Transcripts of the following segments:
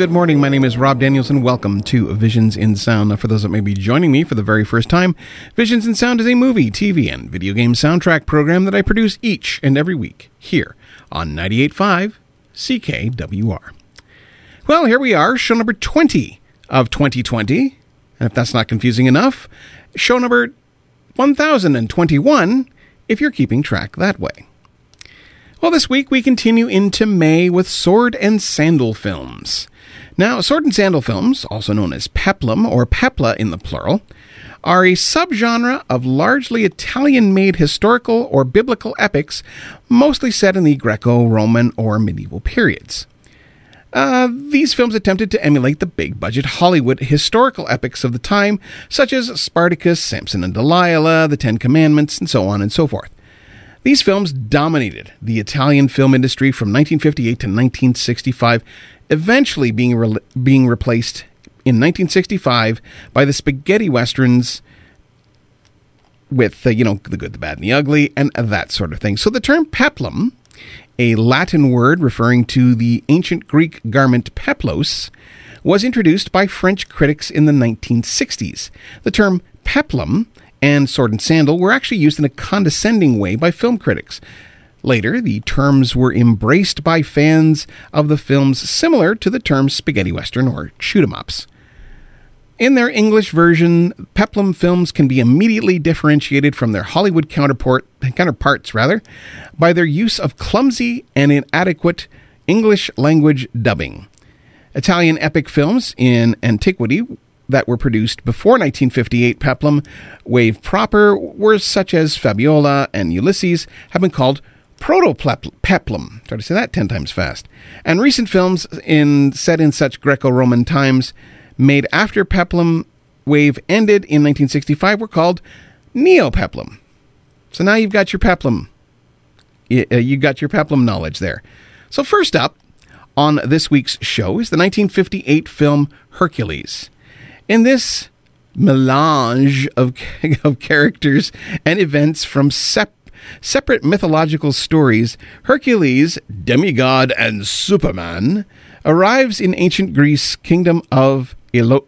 Good morning. My name is Rob Danielson. Welcome to Visions in Sound. Now, for those that may be joining me for the very first time, Visions in Sound is a movie, TV, and video game soundtrack program that I produce each and every week here on 98.5 CKWR. Well, here we are, show number 20 of 2020. And if that's not confusing enough, show number 1021 if you're keeping track that way. Well, this week we continue into May with Sword and Sandal films. Now, sword and sandal films, also known as peplum or pepla in the plural, are a subgenre of largely Italian made historical or biblical epics, mostly set in the Greco Roman or medieval periods. Uh, these films attempted to emulate the big budget Hollywood historical epics of the time, such as Spartacus, Samson and Delilah, The Ten Commandments, and so on and so forth. These films dominated the Italian film industry from 1958 to 1965 eventually being re- being replaced in 1965 by the spaghetti westerns with uh, you know the good, the bad, and the ugly, and that sort of thing. So the term peplum, a Latin word referring to the ancient Greek garment peplos, was introduced by French critics in the 1960s. The term peplum and sword and sandal were actually used in a condescending way by film critics. Later, the terms were embraced by fans of the films similar to the terms spaghetti western or shoot 'em ups. In their English version, peplum films can be immediately differentiated from their Hollywood counterpart, counterparts rather, by their use of clumsy and inadequate English language dubbing. Italian epic films in antiquity that were produced before 1958 peplum wave proper were such as Fabiola and Ulysses have been called proto-peplum. Try to say that ten times fast. And recent films in set in such Greco-Roman times, made after peplum wave ended in 1965, were called neo-peplum. So now you've got your peplum. Uh, you got your peplum knowledge there. So first up on this week's show is the 1958 film Hercules. In this melange of, of characters and events from sep- separate mythological stories, Hercules, demigod and Superman, arrives in ancient Greece kingdom of Elo.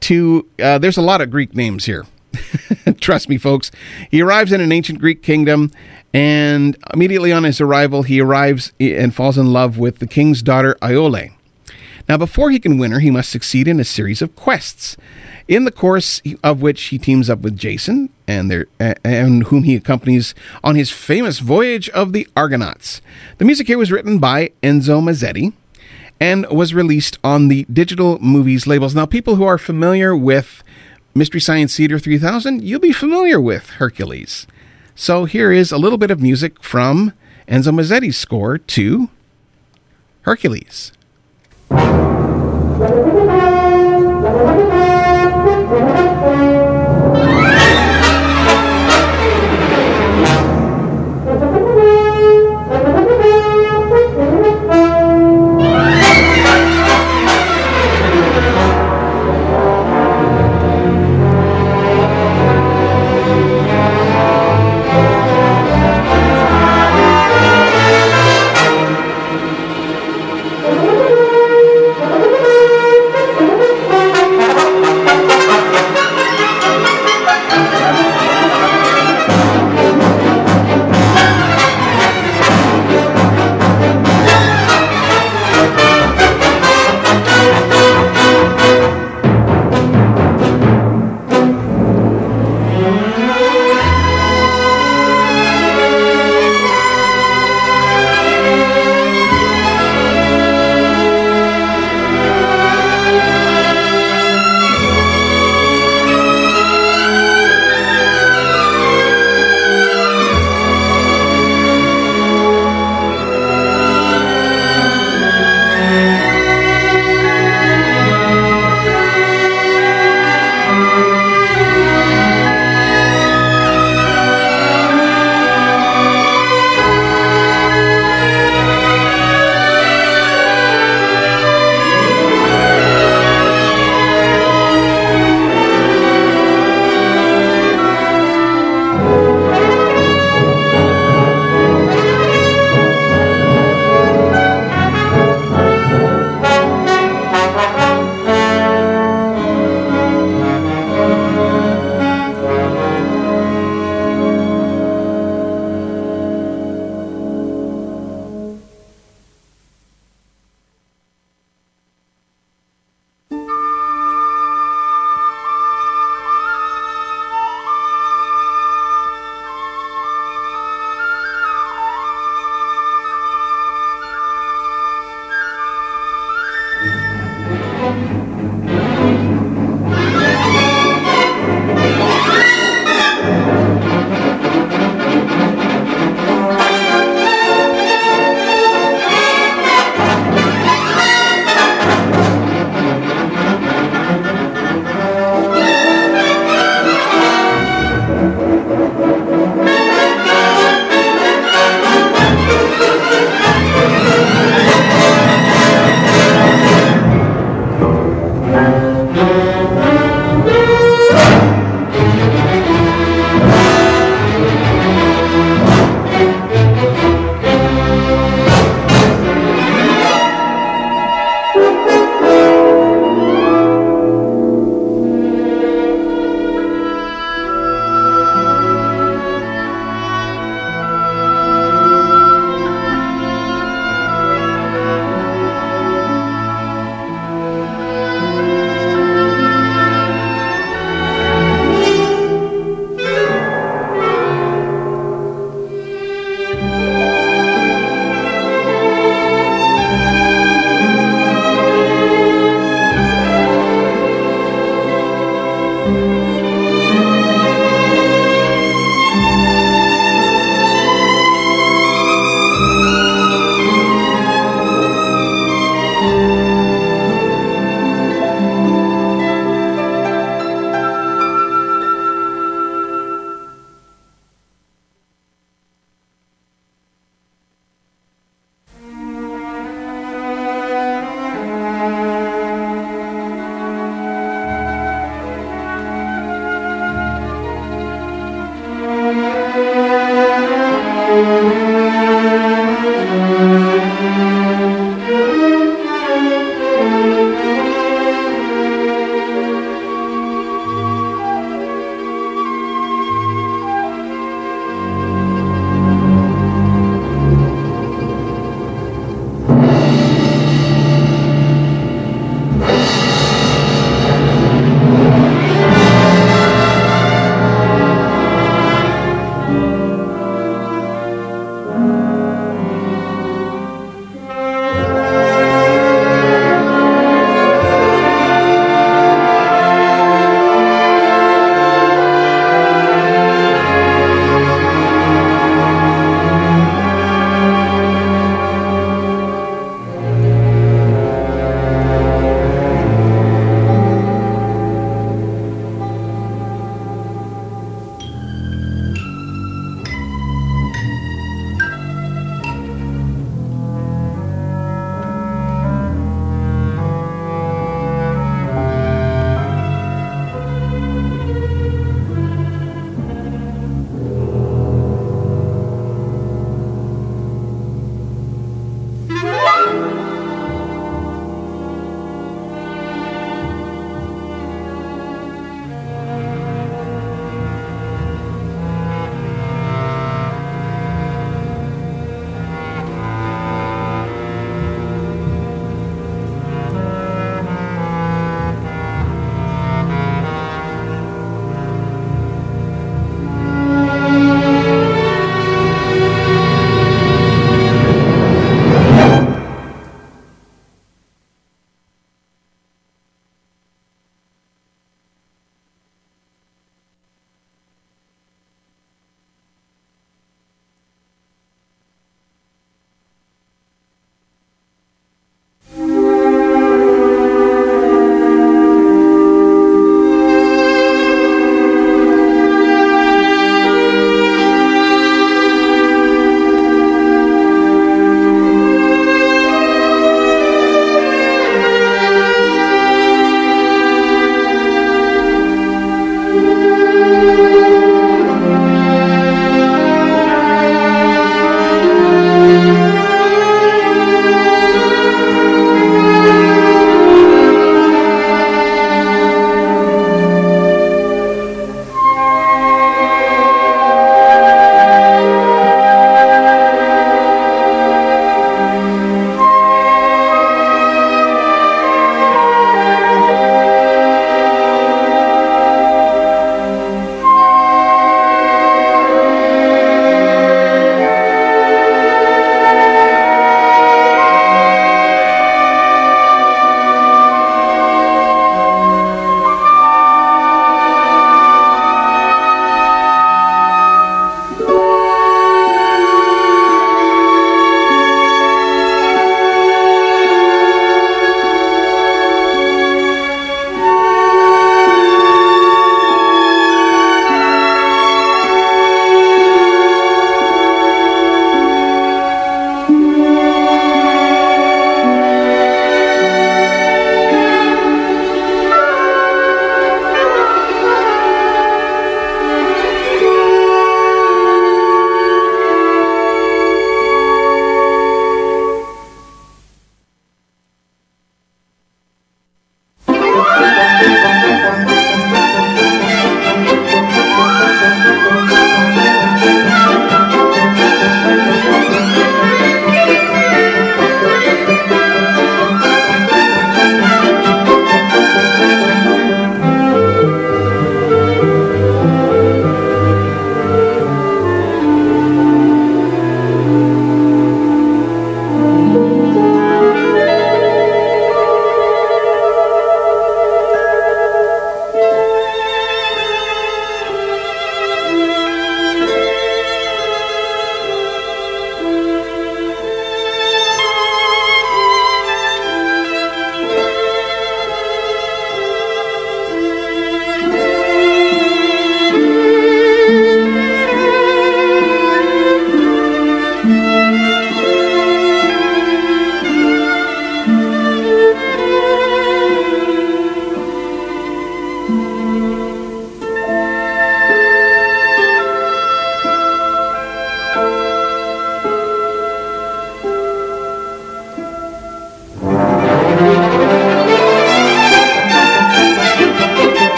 To uh, there's a lot of Greek names here. Trust me, folks. He arrives in an ancient Greek kingdom, and immediately on his arrival, he arrives and falls in love with the king's daughter Iole. Now, before he can win her, he must succeed in a series of quests in the course of which he teams up with Jason and their and whom he accompanies on his famous voyage of the Argonauts. The music here was written by Enzo Masetti and was released on the Digitmovies labels. Now, people who are familiar with Mystery Science Theater 3000, you'll be familiar with Hercules. So here is a little bit of music from Enzo Masetti's score to Hercules. Thank you.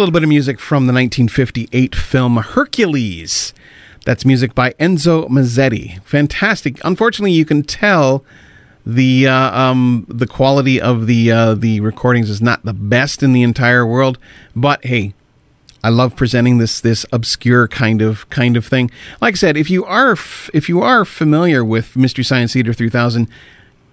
Little bit of music from the 1958 film Hercules. That's music by Enzo Masetti. Fantastic. Unfortunately, you can tell the uh, um, the quality of the uh, the recordings is not the best in the entire world. But hey, I love presenting this this obscure kind of kind of thing. Like I said, if you are f- if you are familiar with Mystery Science Theater 3000,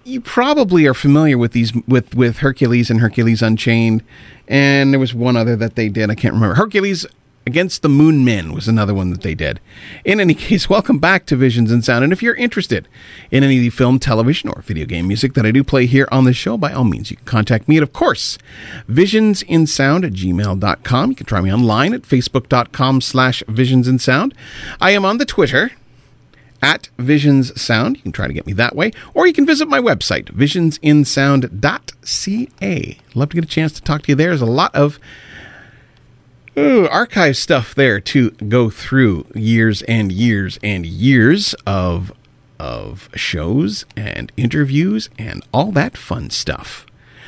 you probably are familiar with these with with Hercules and Hercules Unchained, and there was one other that they did. I can't remember. Hercules Against the Moon Men was another one that they did. In any case, welcome back to Visions in Sound. And if you're interested in any of the film, television, or video game music that I do play here on the show, by all means, you can contact me at, of course, visionsinsound at gmail.com. You can try me online at facebook.com slash visionsinsound. I am on the Twitter at Visions Sound. You can try to get me that way, or you can visit my website, visionsinsound.ca. Love to get a chance to talk to you there. There's a lot of ooh, archive stuff there to go through years and years and years of of shows and interviews and all that fun stuff.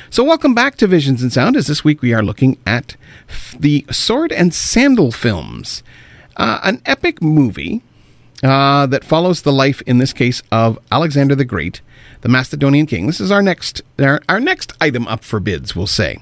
So, welcome back to Visions in Sound. As this week we are looking at the Sword and Sandal films, uh, an epic movie uh, that follows the life, in this case, of Alexander the Great, the Macedonian king. This is our next our, our next item up for bids. We'll say.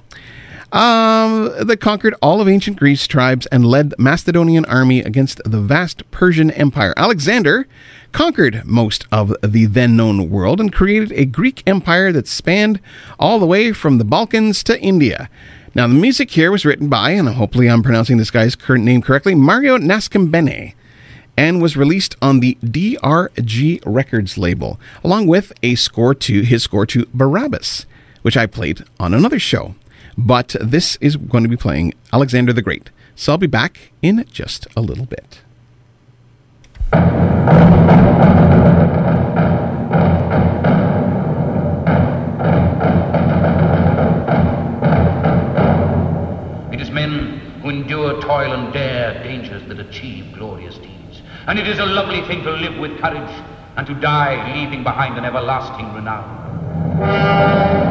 Um, that conquered all of ancient Greece tribes and led the Macedonian army against the vast Persian Empire. Alexander conquered most of the then known world and created a Greek empire that spanned all the way from the Balkans to India. Now, the music here was written by, and hopefully I'm pronouncing this guy's current name correctly, Mario Nascimbene, and was released on the DRG Records label, along with a score to his score to Barabbas, which I played on another show. But this is going to be playing Alexander the Great. So I'll be back in just a little bit. It is men who endure toil and dare dangers that achieve glorious deeds. And it is a lovely thing to live with courage and to die leaving behind an everlasting renown.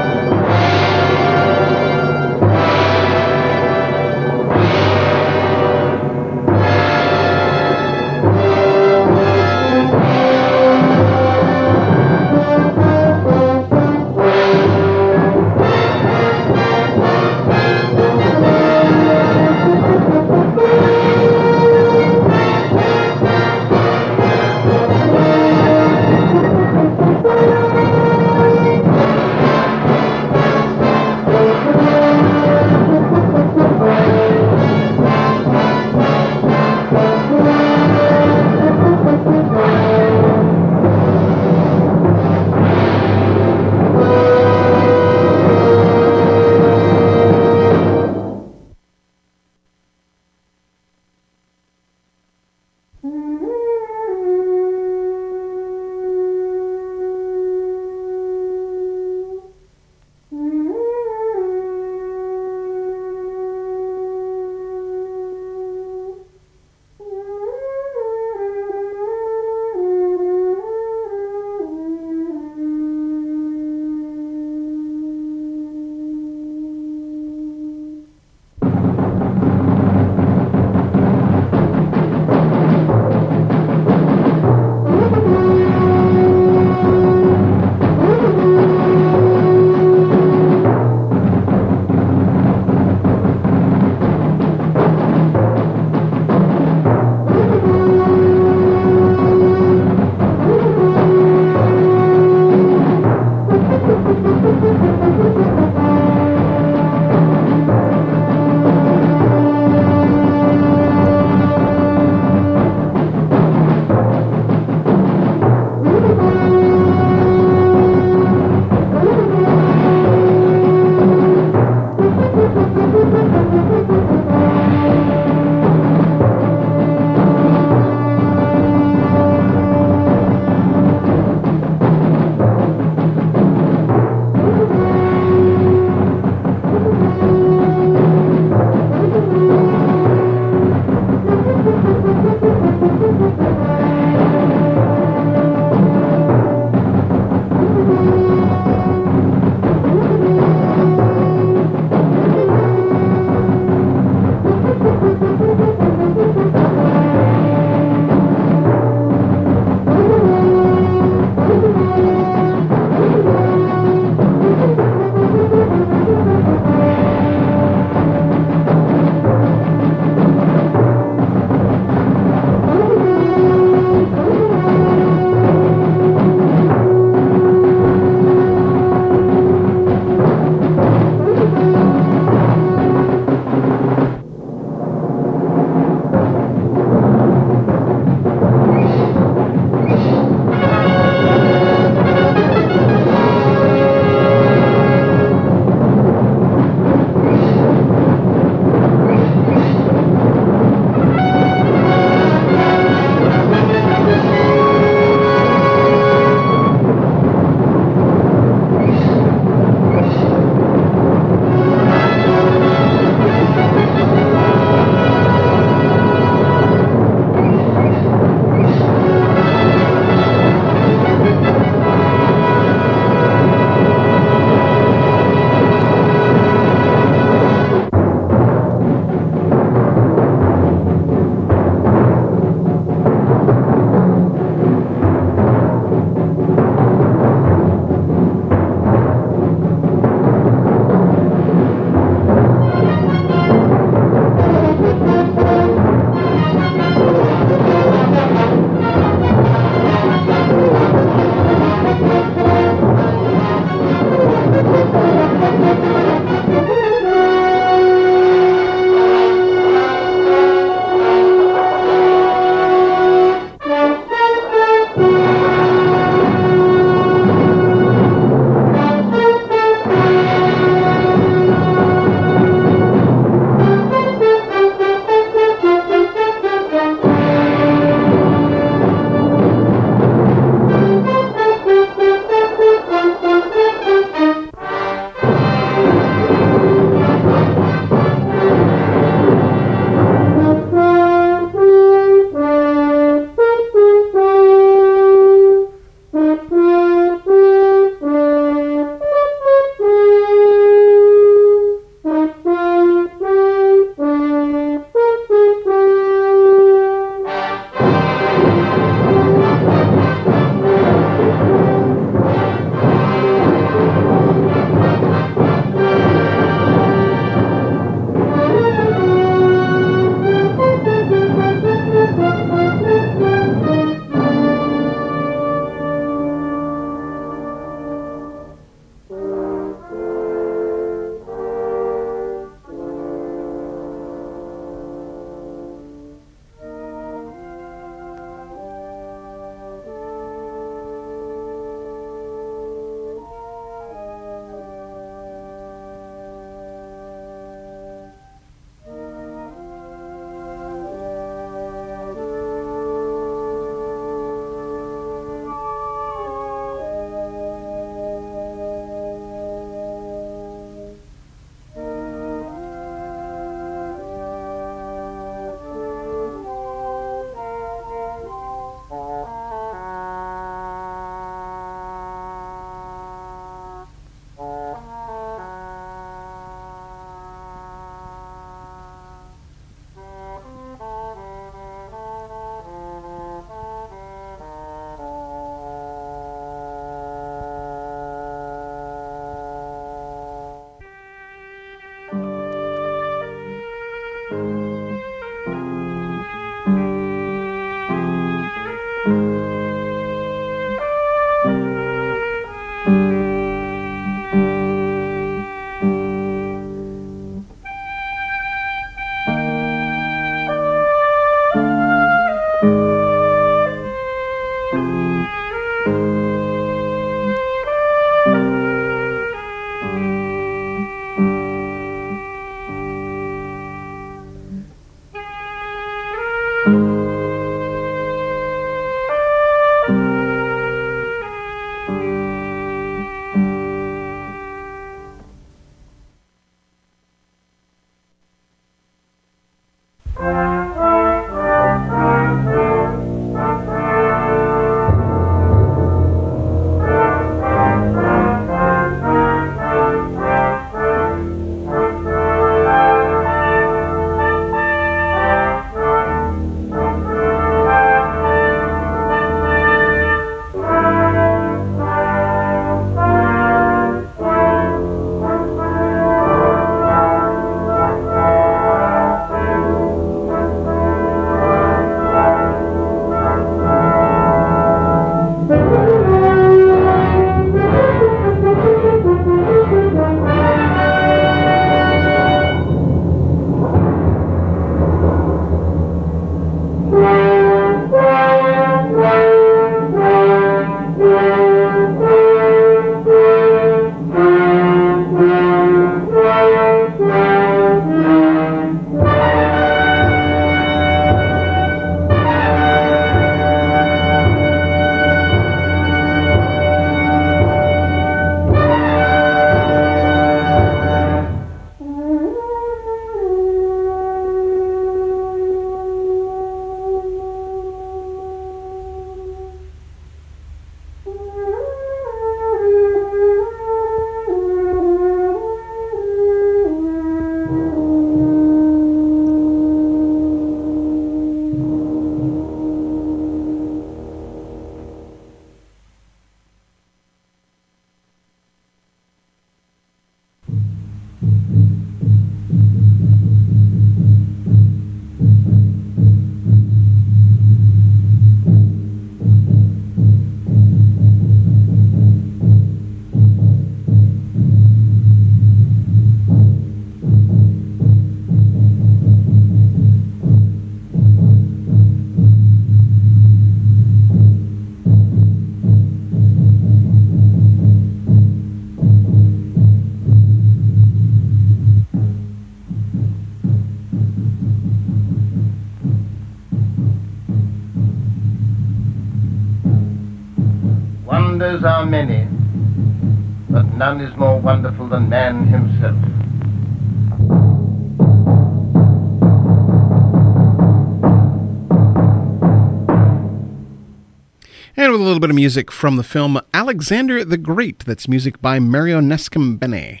Bit of music from the film Alexander the Great, that's music by Mario Nascimbene.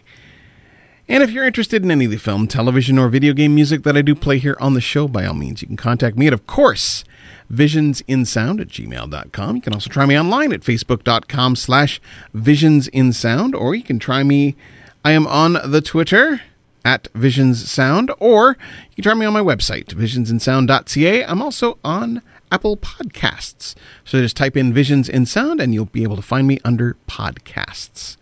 And if you're interested in any of the film, television, or video game music that I do play here on the show, by all means, you can contact me at, of course, visionsinsound at gmail.com. You can also try me online at facebook.com slash visionsinsound, or you can try me, I am on the Twitter at visionssound, or you can try me on my website, visionsinsound.ca. I'm also on Apple Podcasts. So just type in Visions in Sound and you'll be able to find me under podcasts.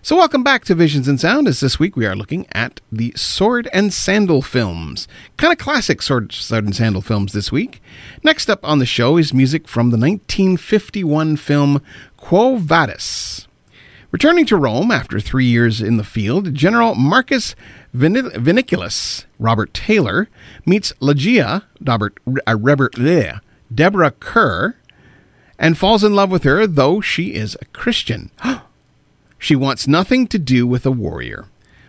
So, welcome back to Visions in Sound. As this week we are looking at the Sword and Sandal films. Kind of classic Sword, Sword and Sandal films this week. Next up on the show is music from the 1951 film Quo Vadis. Returning to Rome after three years in the field, General Marcus Viniculus, Robert Taylor, meets Lygia, Robert, uh, Robert, bleh, Deborah Kerr, and falls in love with her, though she is a Christian. She wants nothing to do with a warrior.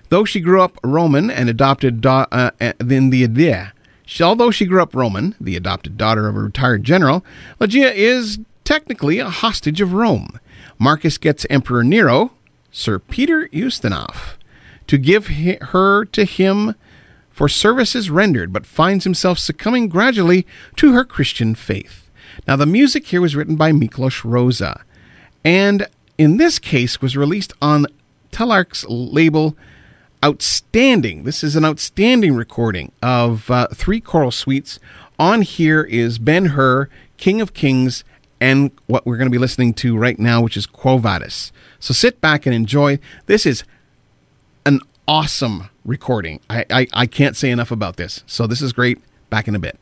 Though she grew up Roman and adopted da- uh, uh the idea, although she grew up Roman, the adopted daughter of a retired general, Lygia is technically a hostage of Rome. Marcus gets Emperor Nero, Sir Peter Ustinov, to give her to him for services rendered, but finds himself succumbing gradually to her Christian faith. Now, the music here was written by Miklos Rozsa, and in this case was released on Telarc's label Outstanding. This is an outstanding recording of uh, three choral suites. On here is Ben Hur, King of Kings, and what we're going to be listening to right now, which is Quo Vadis. So sit back and enjoy. This is awesome recording. I, I, I can't say enough about this. So this is great. Back in a bit.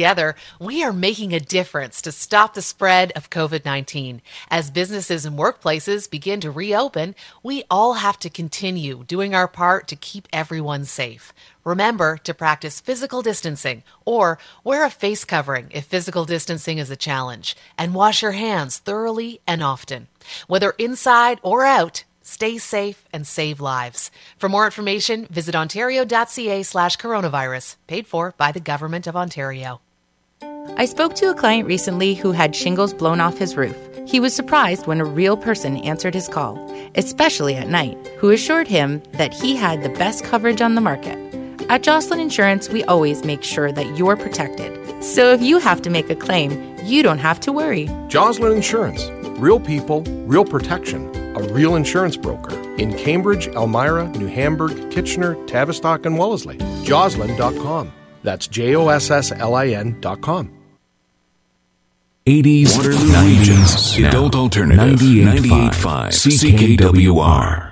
Together, we are making a difference to stop the spread of COVID 19. As businesses and workplaces begin to reopen, we all have to continue doing our part to keep everyone safe. Remember to practice physical distancing or wear a face covering if physical distancing is a challenge, and wash your hands thoroughly and often. Whether inside or out, stay safe and save lives. For more information, visit ontario.ca slash coronavirus, paid for by the Government of Ontario. I spoke to a client recently who had shingles blown off his roof. He was surprised when a real person answered his call, especially at night, who assured him that he had the best coverage on the market. At Josslin Insurance, we always make sure that you're protected. So if you have to make a claim, you don't have to worry. Josslin Insurance. Real people, real protection. A real insurance broker. In Cambridge, Elmira, New Hamburg, Kitchener, Tavistock, and Wellesley. Josslin.com. That's J O S S L I N.com. 80s, Waterloo 90s, Adult Alternative, 98.5 CKWR.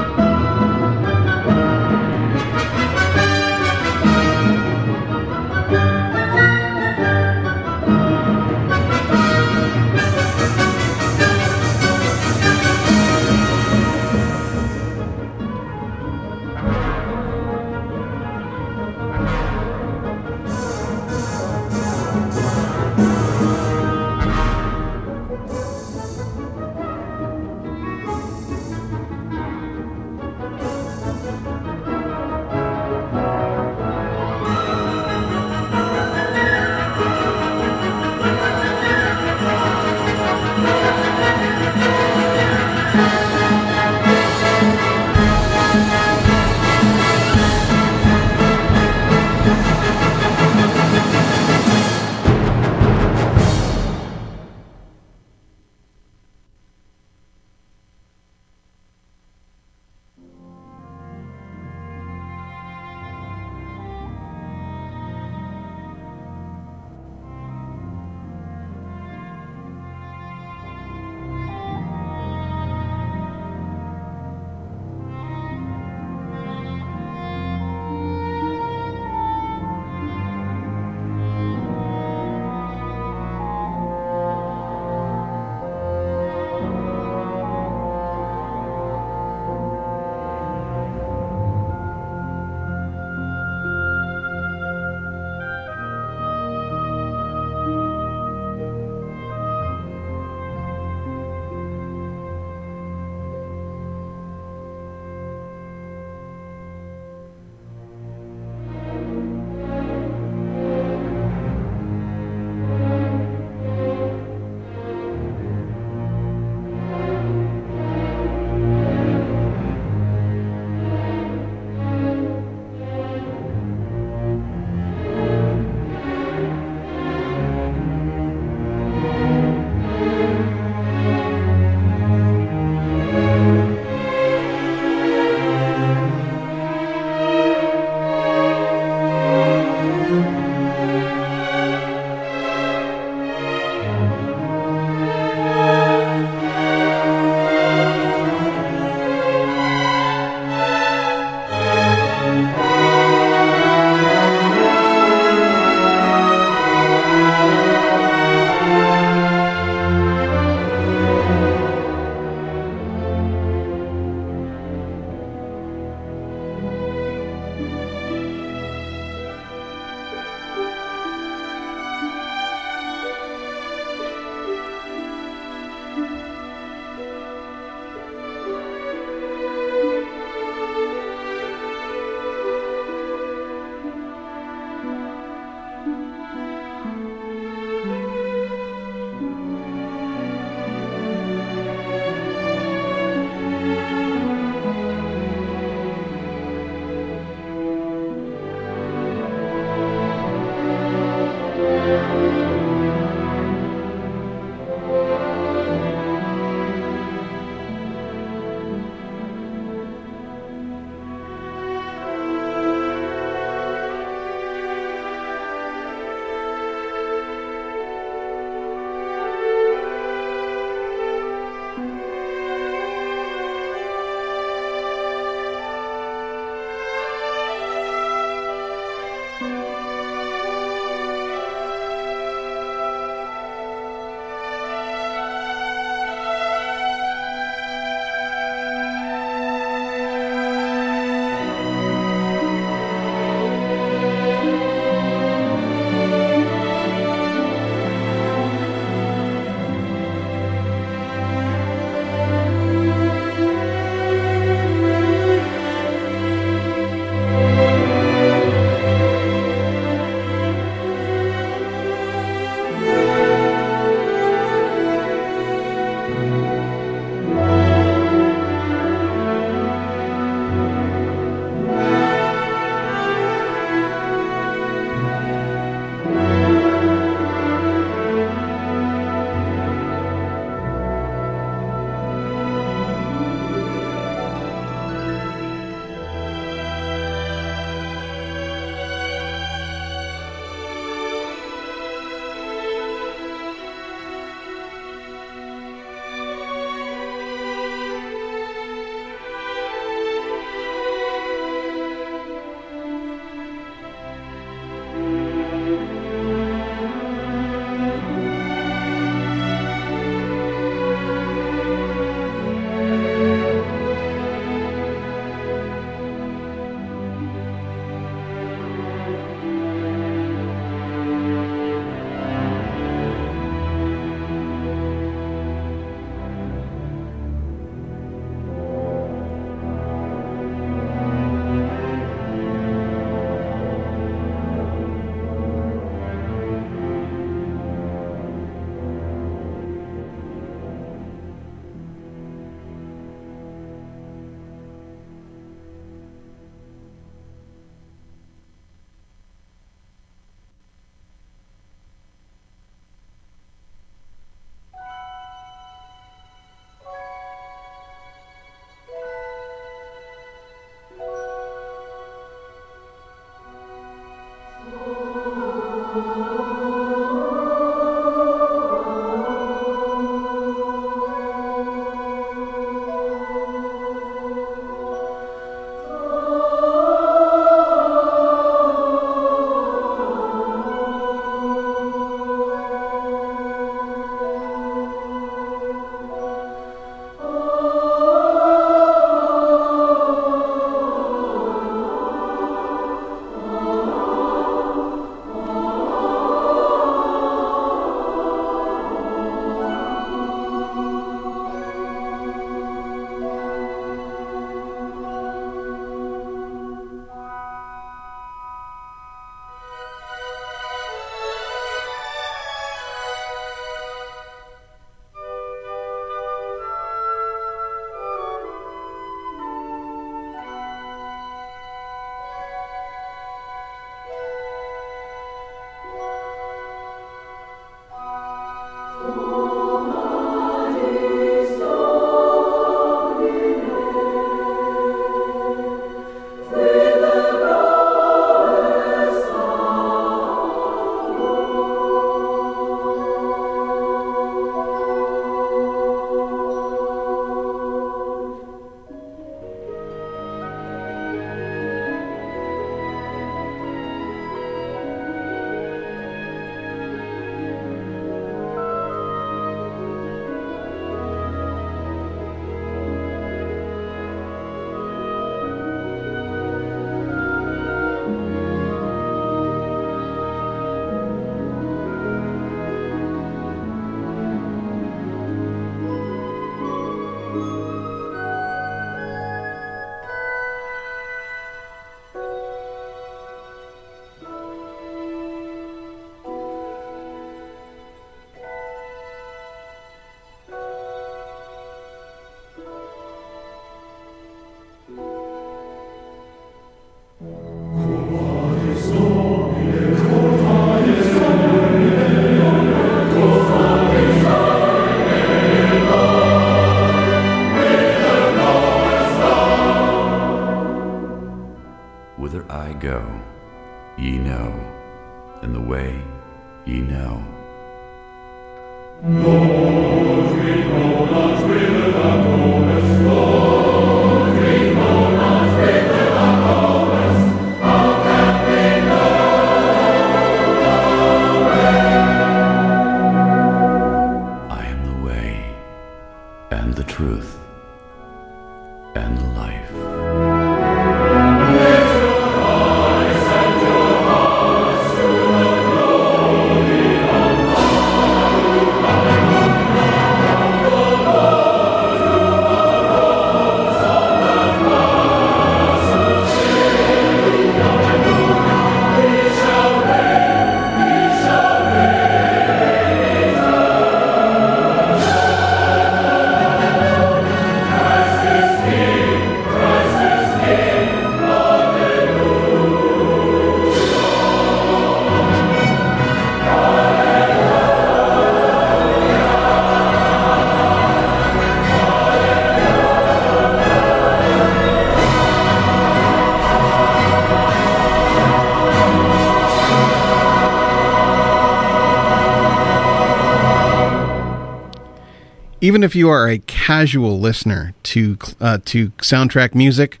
Even if you are a casual listener to uh, to soundtrack music,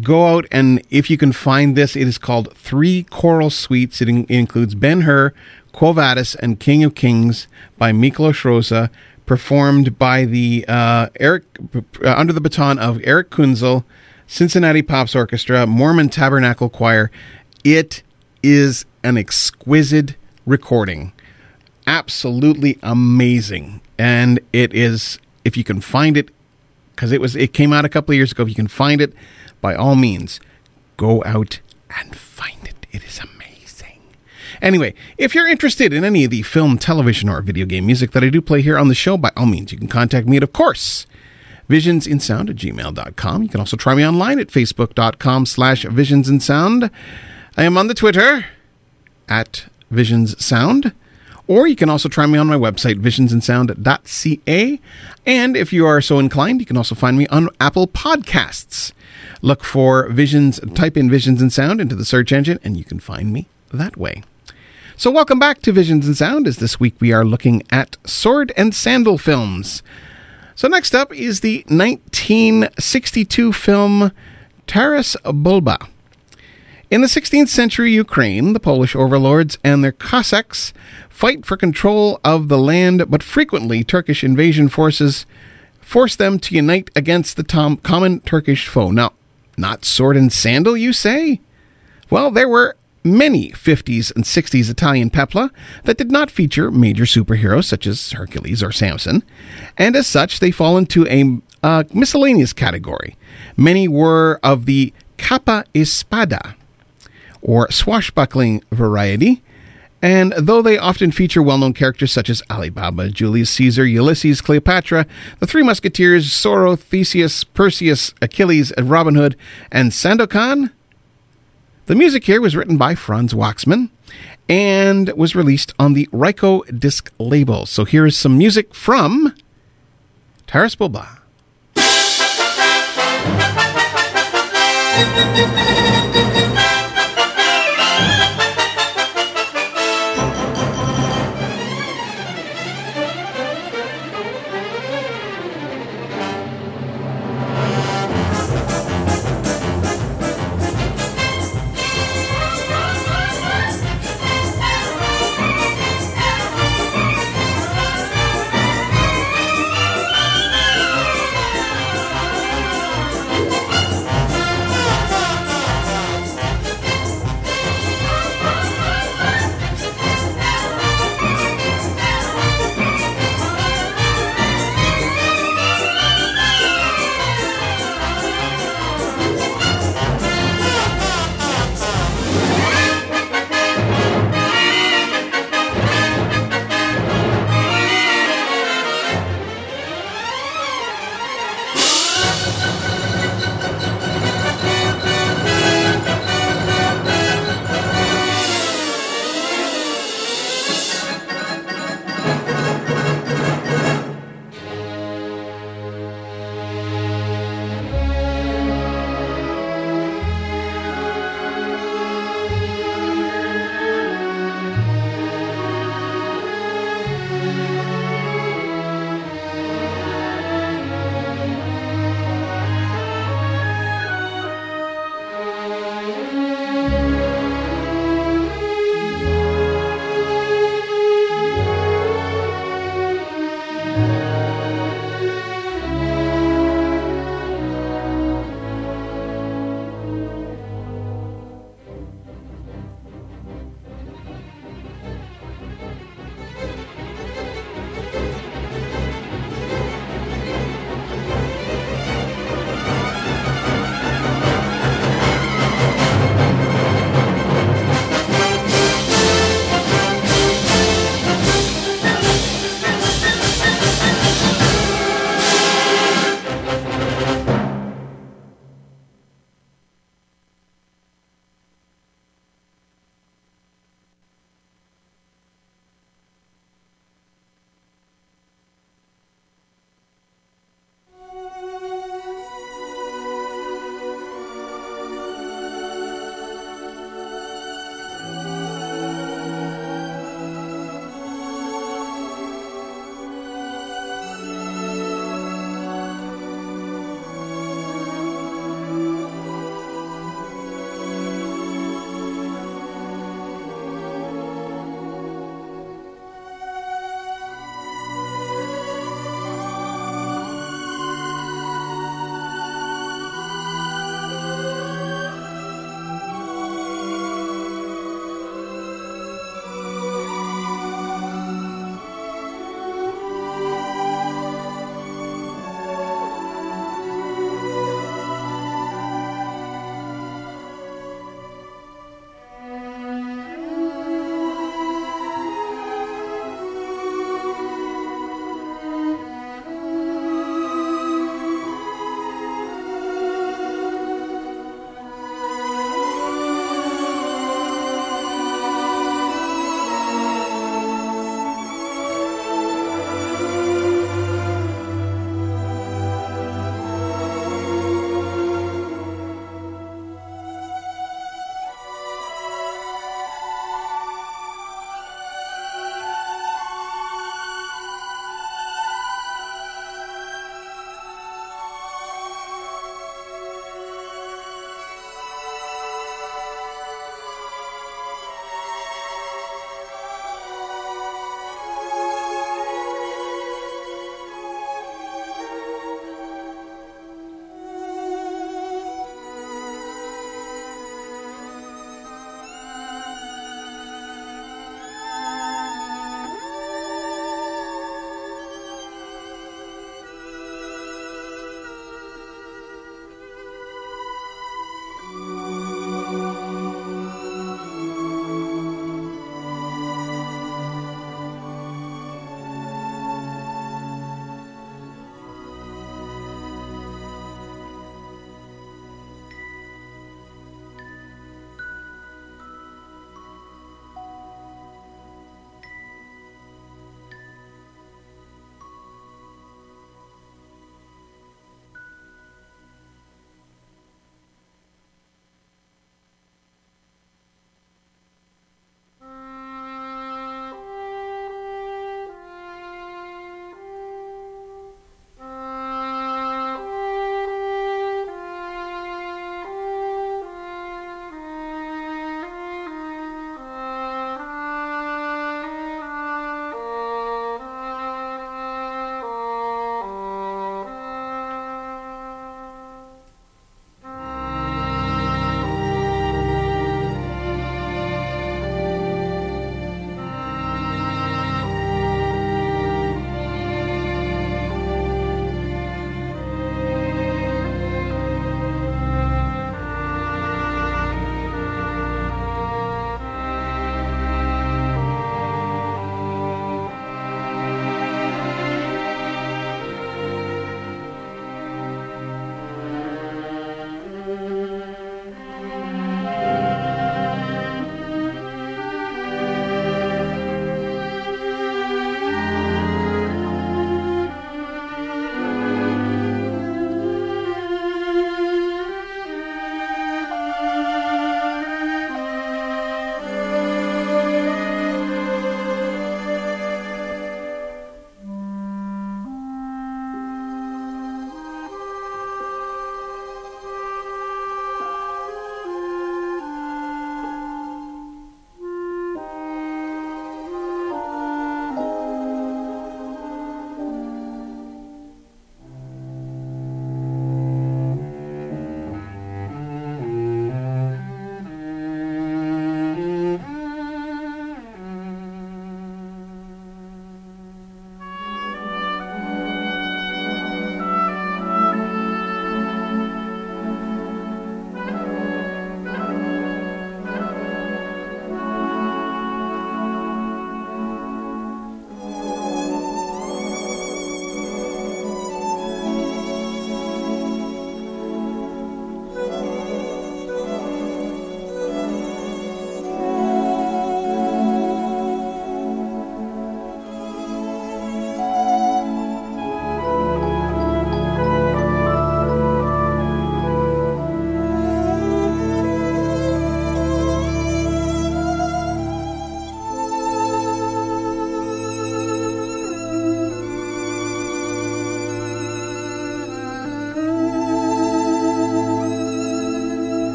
go out and if you can find this, it is called Three Choral Suites. It, in, it includes Ben Hur, Quo Vadis, and King of Kings by Miklos Rozsa, performed by the uh, Erich uh, under the baton of Erich Kunzel, Cincinnati Pops Orchestra, Mormon Tabernacle Choir. It is an exquisite recording absolutely amazing and it is if you can find it because it was it came out a couple of years ago if you can find it by all means go out and find it. It is amazing. Anyway if you're interested in any of the film television or video game music that i do play here on the show by all means you can contact me at of course visionsandsound at gmail.com you can also try me online at facebook.com slash visionsandsound. I am on the twitter at visionssound or you can also try me on my website, visionsandsound.ca. And if you are so inclined, you can also find me on Apple Podcasts. Look for Visions, type in Visions and Sound into the search engine, and you can find me that way. So, welcome back to Visions and Sound, as this week we are looking at sword and sandal films. So, next up is the 1962 film Taras Bulba. In the 16th century Ukraine, the Polish overlords and their Cossacks fight for control of the land, but frequently Turkish invasion forces force them to unite against the tom- common Turkish foe. Now, not sword and sandal, you say? Well, there were many 50s and 60s Italian pepla that did not feature major superheroes such as Hercules or Samson, and as such, they fall into a uh, miscellaneous category. Many were of the capa espada, or swashbuckling variety, and though they often feature well known characters such as Ali Baba, Julius Caesar, Ulysses, Cleopatra, the Three Musketeers, Zorro, Theseus, Perseus, Achilles, and Robin Hood, and Sandokan, the music here was written by Franz Waxman and was released on the Rykodisc label. So here is some music from Taras Bulba.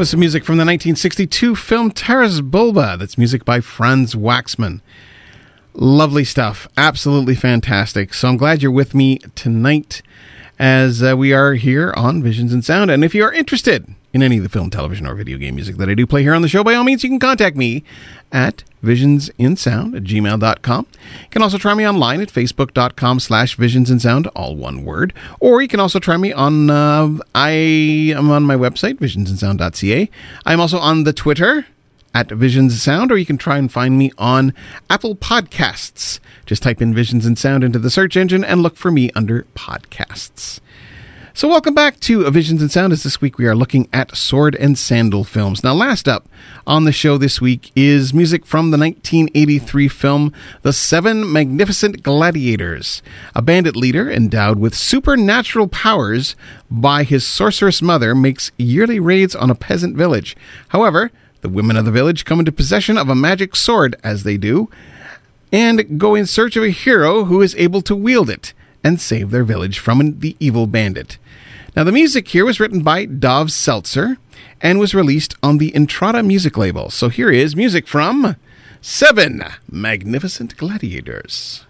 was some music from the 1962 film Taras Bulba. That's music by Franz Waxman. Lovely stuff. Absolutely fantastic. So I'm glad you're with me tonight as uh, we are here on Visions and Sound. And if you are interested in any of the film, television, or video game music that I do play here on the show, by all means, you can contact me at visionsandsound at gmail.com. You can also try me online at facebook.com slash visionsandsound, all one word. Or you can also try me on, uh, I am on my website, visionsandsound.ca. I'm also on the Twitter at Visions Sound, or you can try and find me on Apple Podcasts. Just type in Visions and Sound into the search engine and look for me under podcasts. So, welcome back to Visions and Sound. As this week we are looking at sword and sandal films. Now, last up on the show this week is music from the 1983 film The Seven Magnificent Gladiators. A bandit leader endowed with supernatural powers by his sorceress mother makes yearly raids on a peasant village. However, the women of the village come into possession of a magic sword, as they do, and go in search of a hero who is able to wield it and save their village from the evil bandit. Now, the music here was written by Dov Seltzer and was released on the Entrada music label. So here is music from Seven Magnificent Gladiators.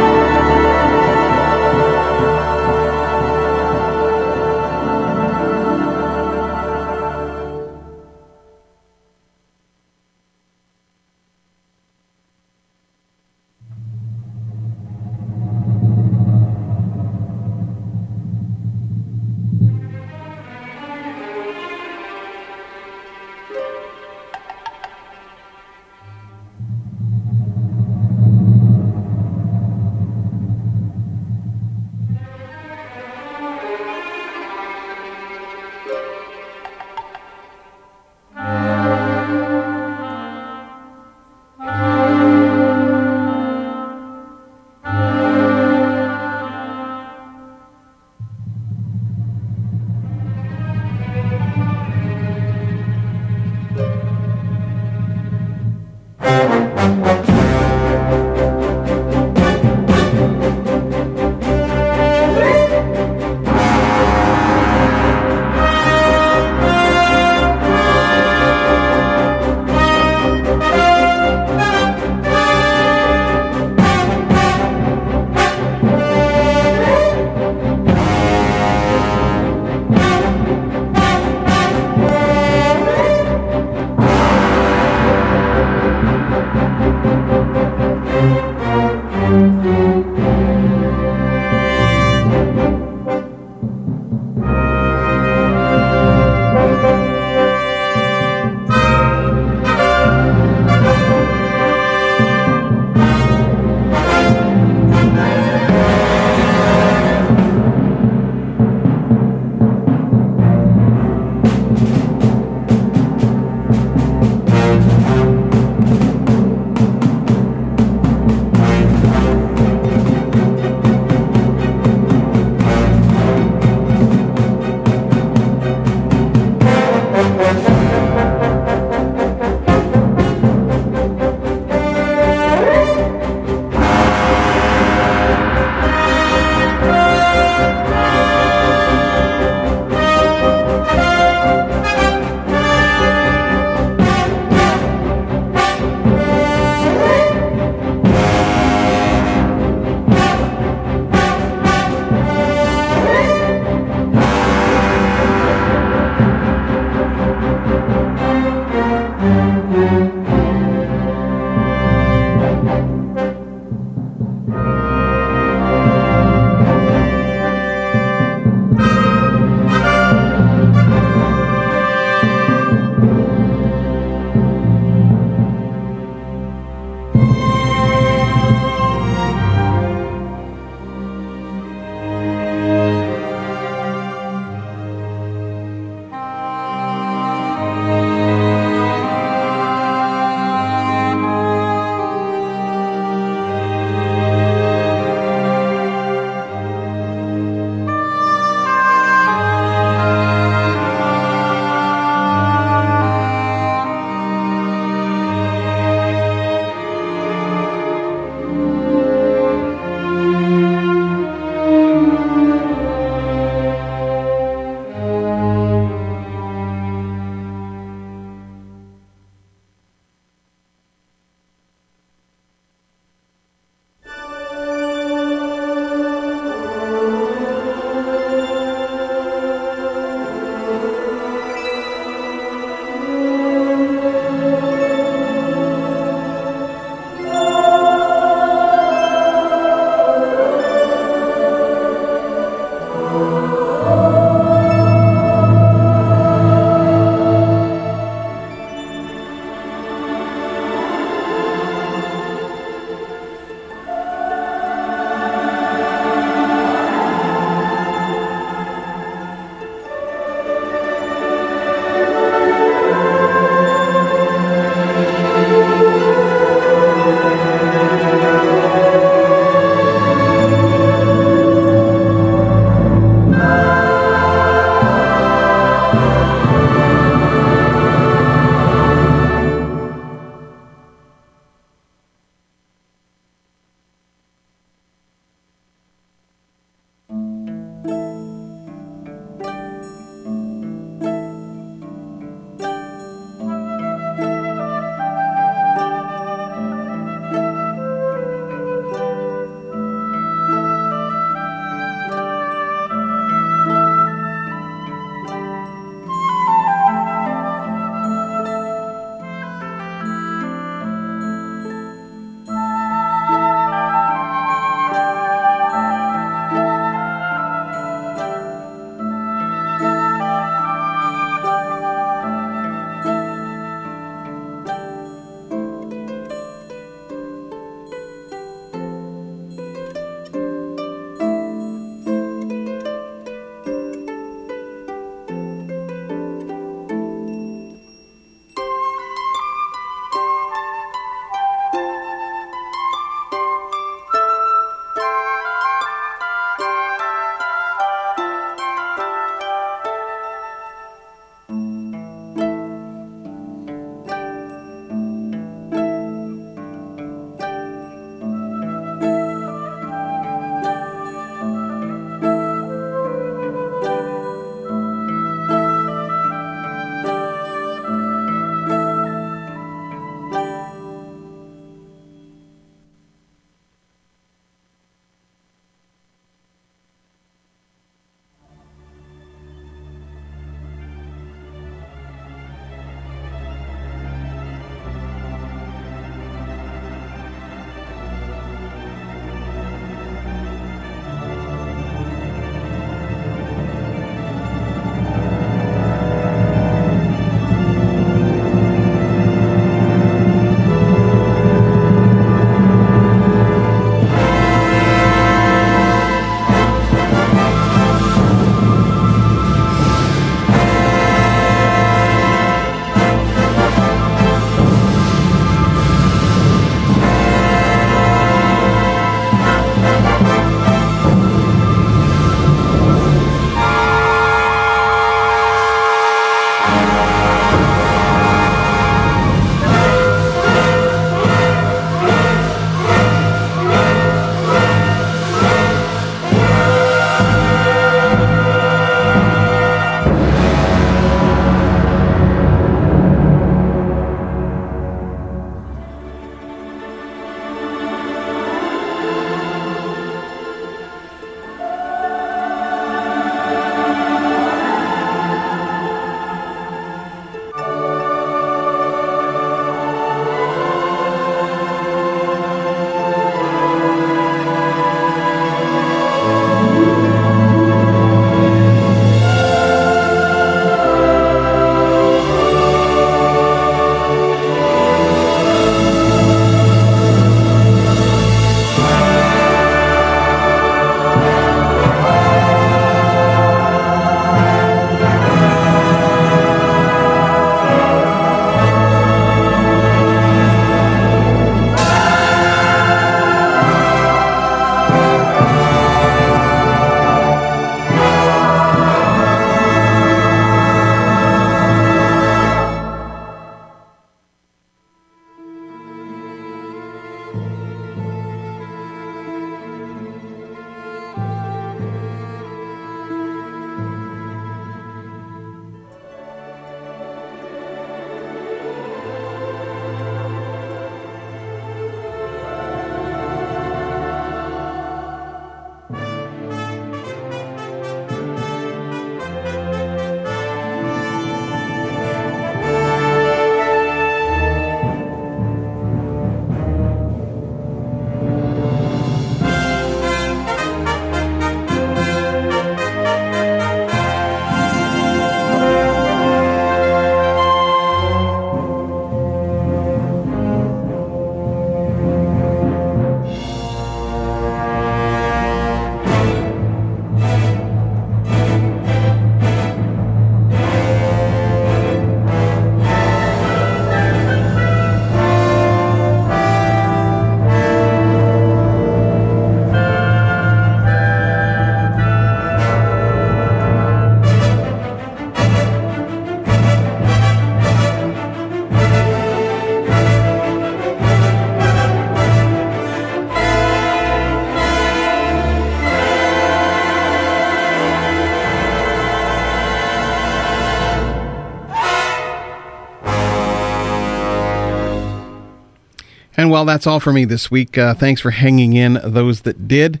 And well, that's all for me this week. Uh, thanks for hanging in, those that did.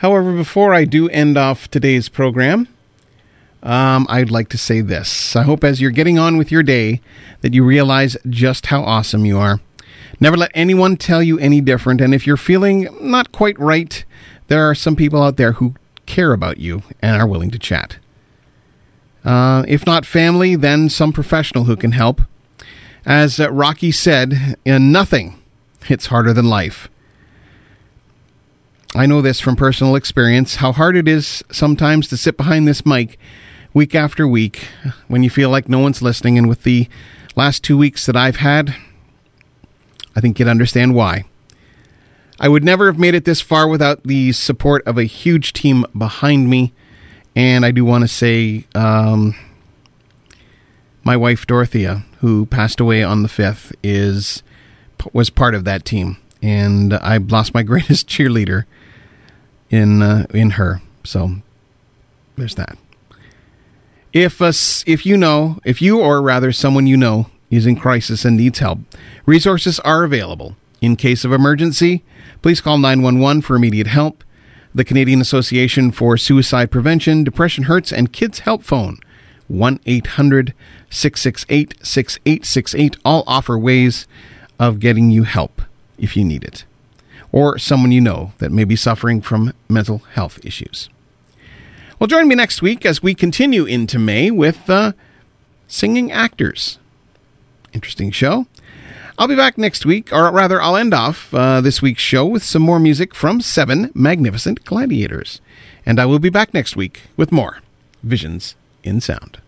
However, before I do end off today's program, um, I'd like to say this. I hope as you're getting on with your day that you realize just how awesome you are. Never let anyone tell you any different. And if you're feeling not quite right, there are some people out there who care about you and are willing to chat. Uh, if not family, then some professional who can help. As uh, Rocky said, in nothing hits harder than life. I know this from personal experience how hard it is sometimes to sit behind this mic week after week when you feel like no one's listening. And with the last two weeks that I've had, I think you'd understand why. I would never have made it this far without the support of a huge team behind me. And I do want to say um, my wife Dorothea, who passed away on the 5th, is was part of that team. And I lost my greatest cheerleader in uh, in her. So there's that. If us, if you know, if you or rather someone you know is in crisis and needs help, resources are available. In case of emergency, please call 911 for immediate help. The Canadian Association for Suicide Prevention, Depression Hurts, and Kids Help Phone, 1 800 668 6868, all offer ways of getting you help if you need it, or someone you know that may be suffering from mental health issues. Well, join me next week as we continue into May with uh, singing actors. Interesting show. I'll be back next week, or rather, I'll end off uh, this week's show with some more music from Seven Magnificent Gladiators. And I will be back next week with more Visions and Sound.